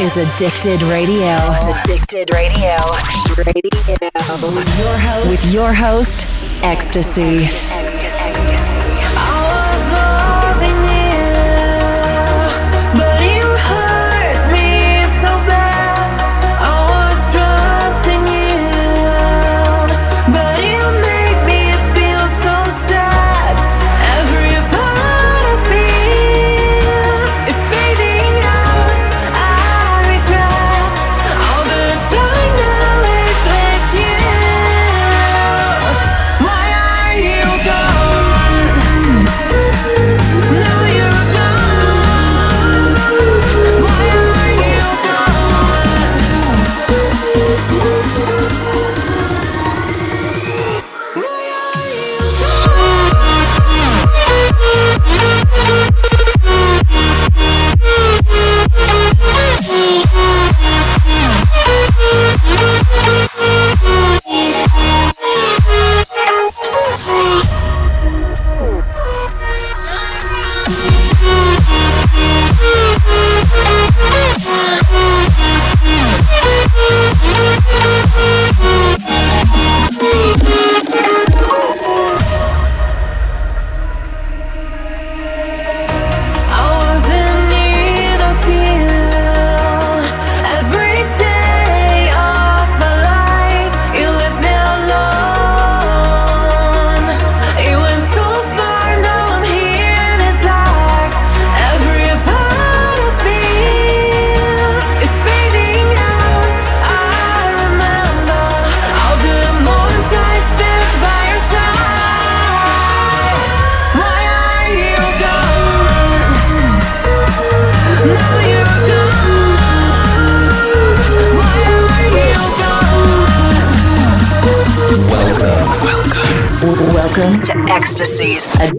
is Addicted Radio. Addicted Radio. Radio. With your host, EXTSY. Welcome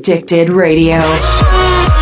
Addicted Radio.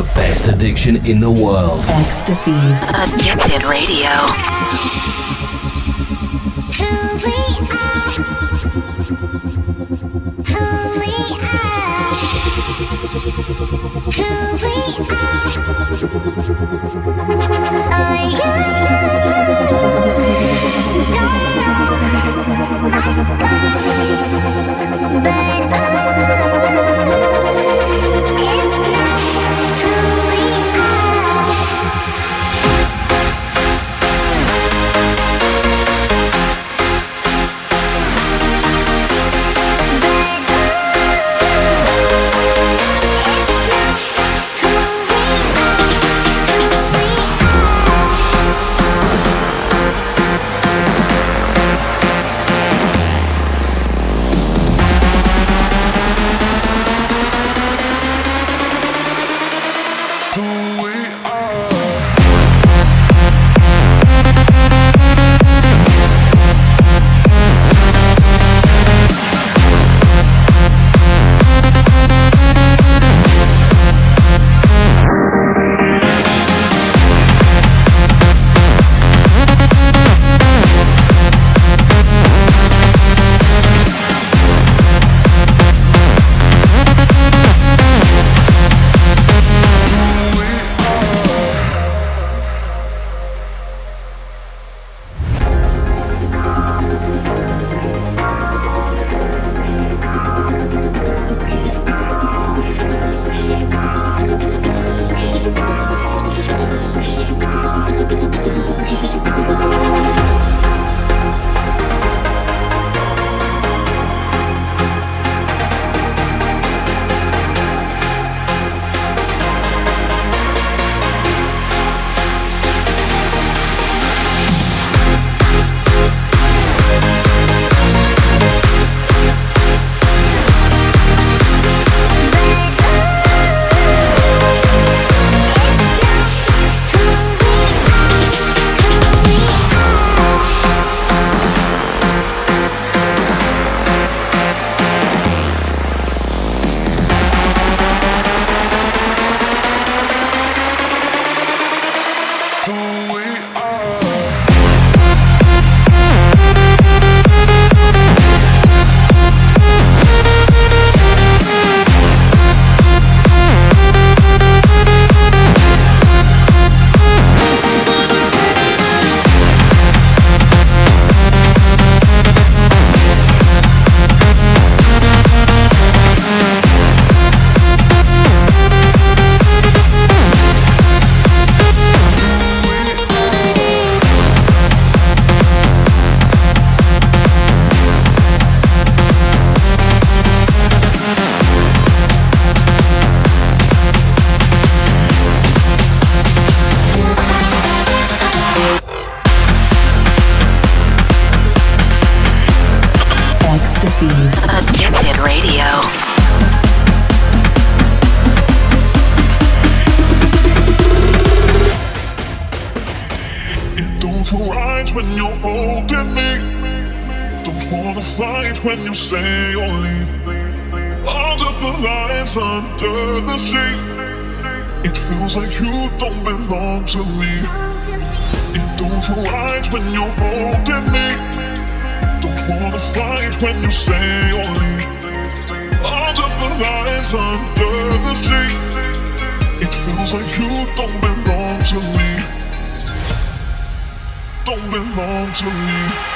the best addiction in the world. EXTSY's. Addicted Radio. the lights under the street. It feels like you don't belong to me. It don't feel right when you're holding me. Don't wanna fight when you stay or leave. Under the lights under the street. It feels like you don't belong to me. Don't belong to me.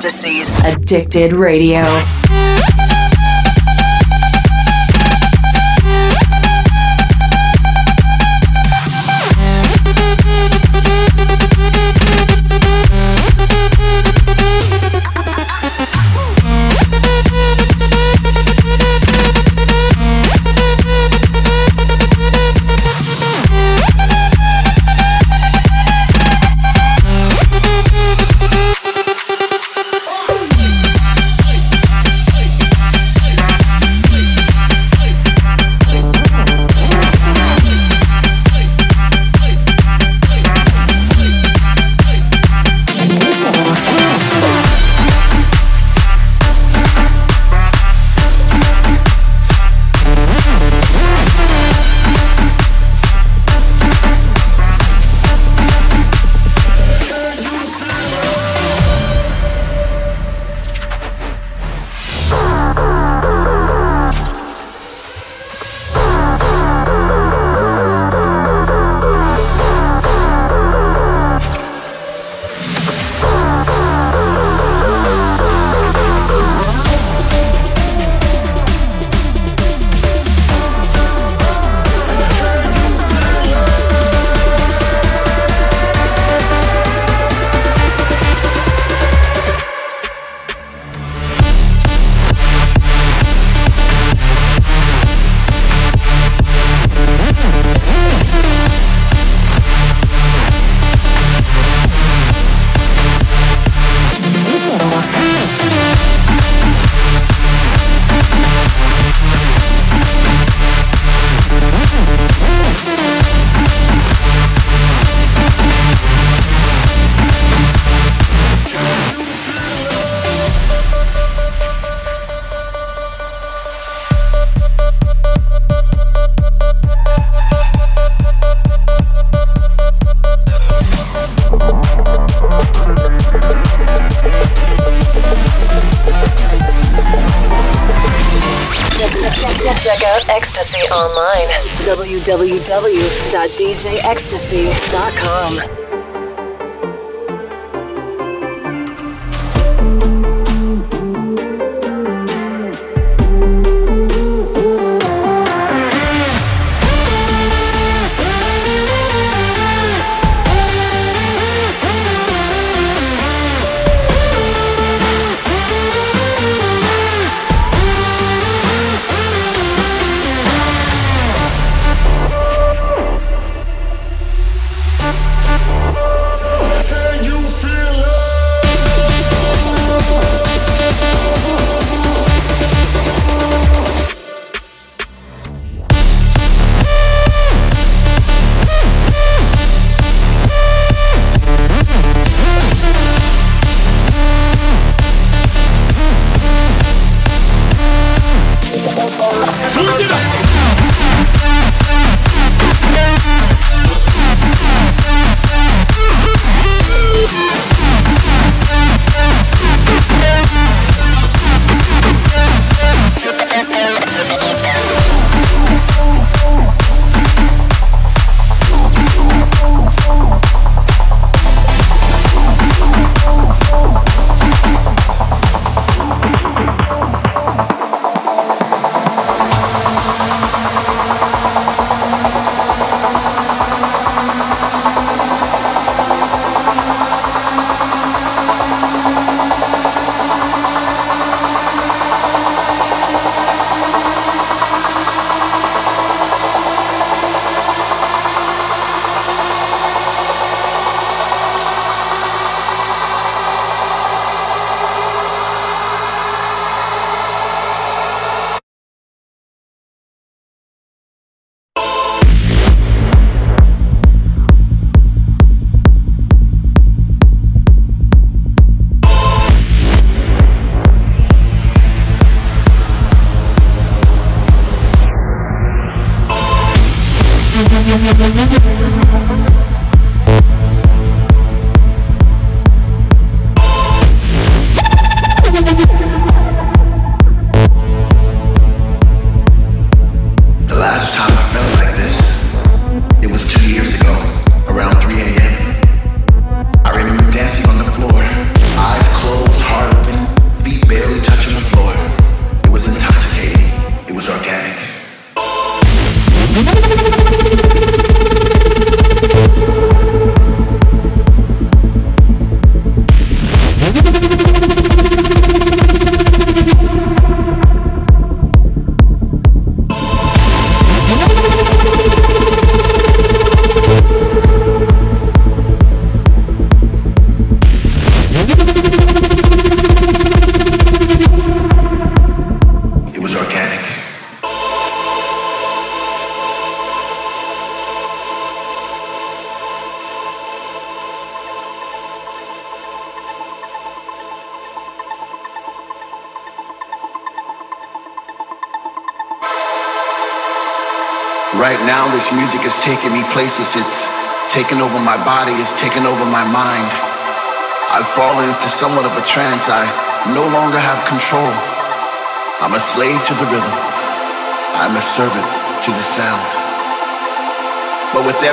EXTSY's. Addicted Radio. To EXTSY's Addicted Radio. www.djextsy.com.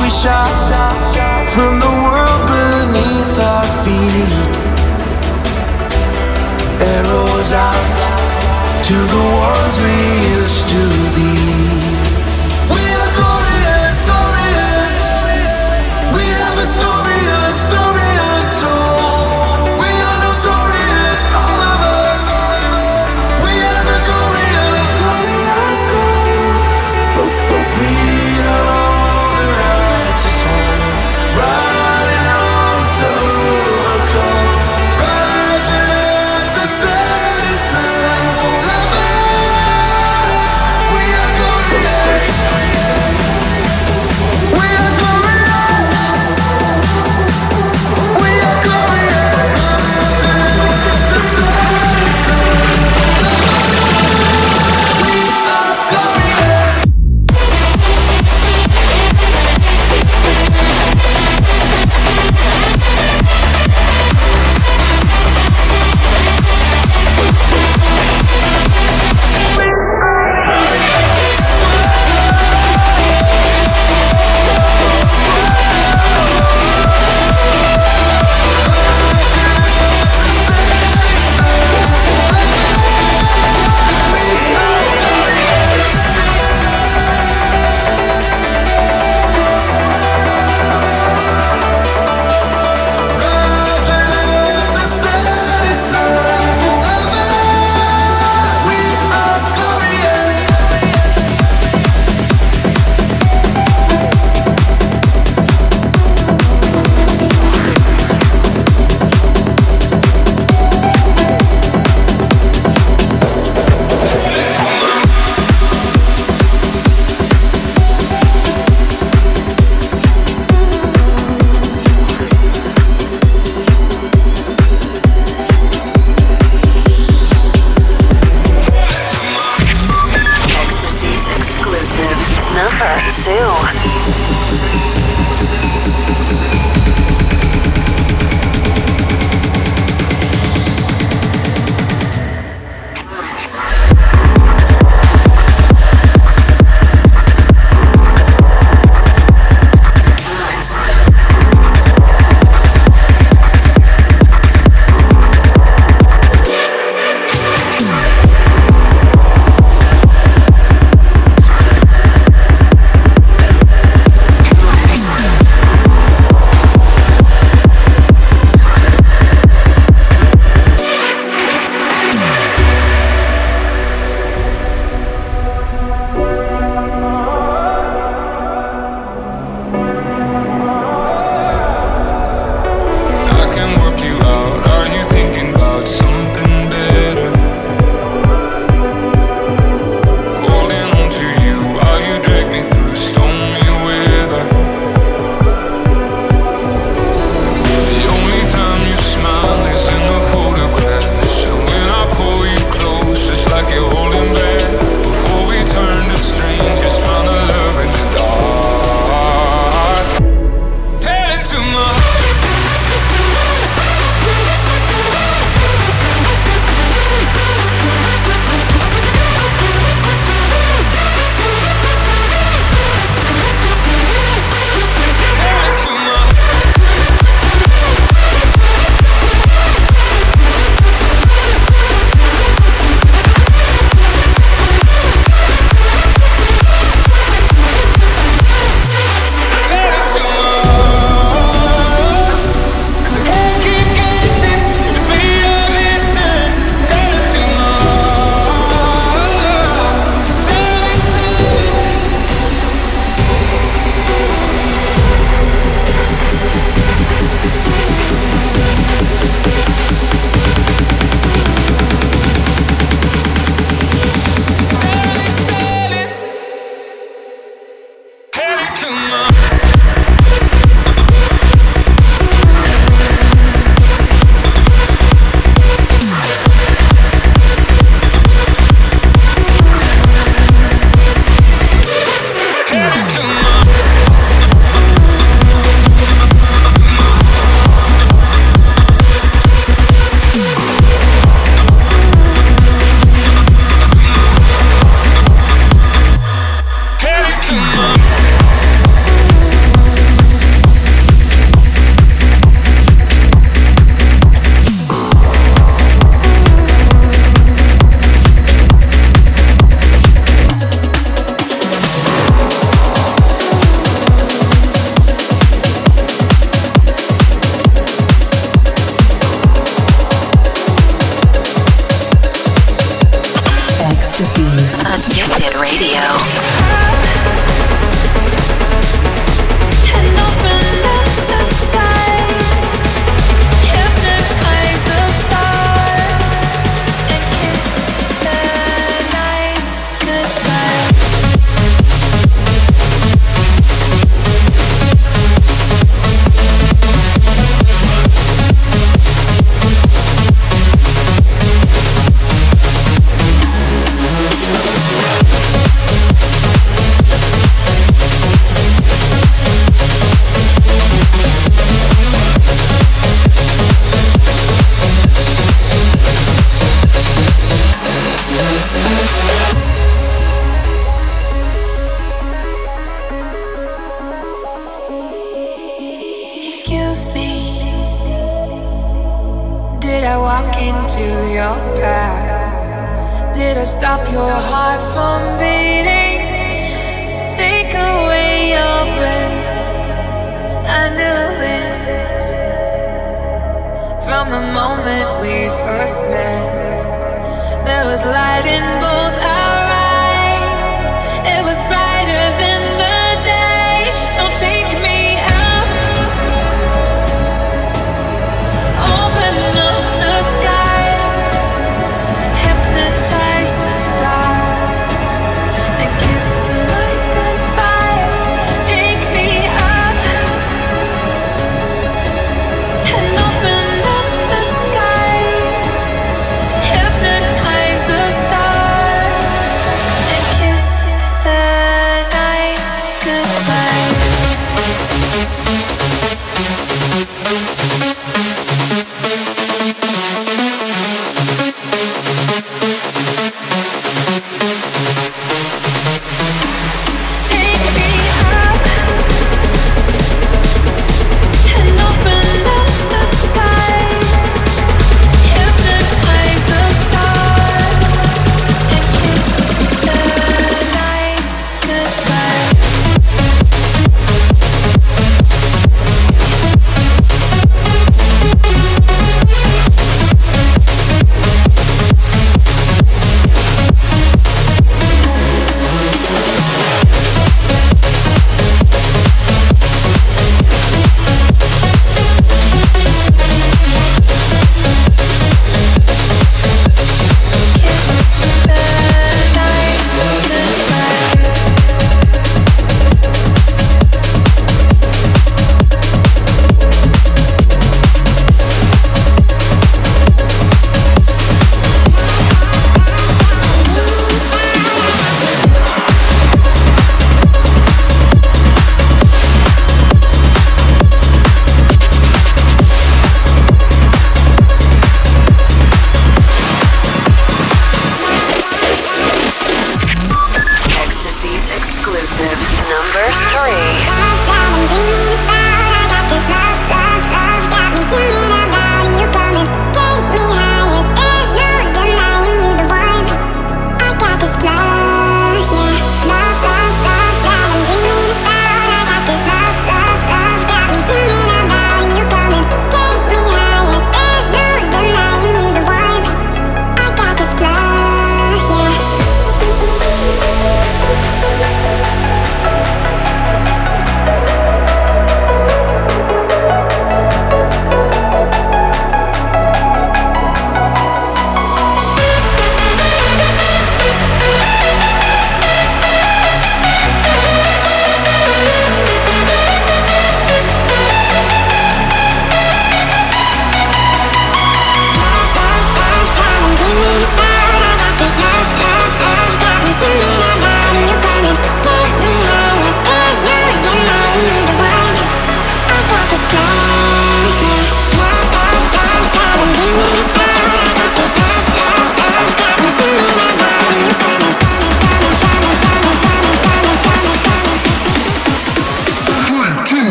We shout from the world beneath our feet. Arrows out to the ones we used to be.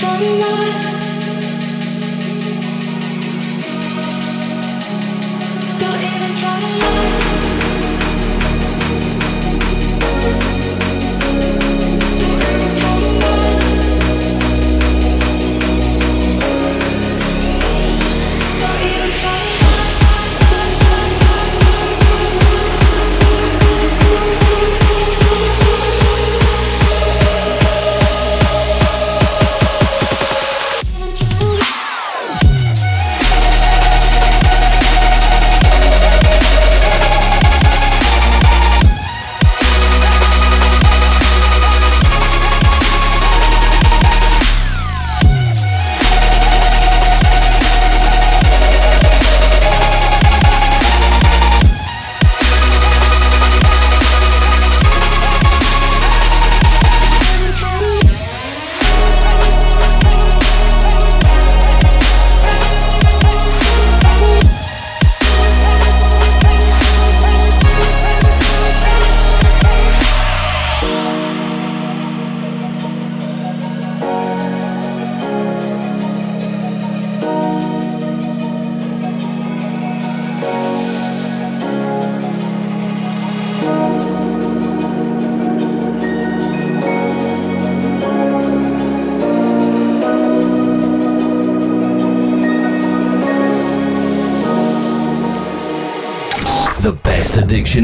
try to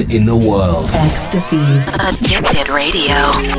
station in the world. EXTSY's. Addicted Radio.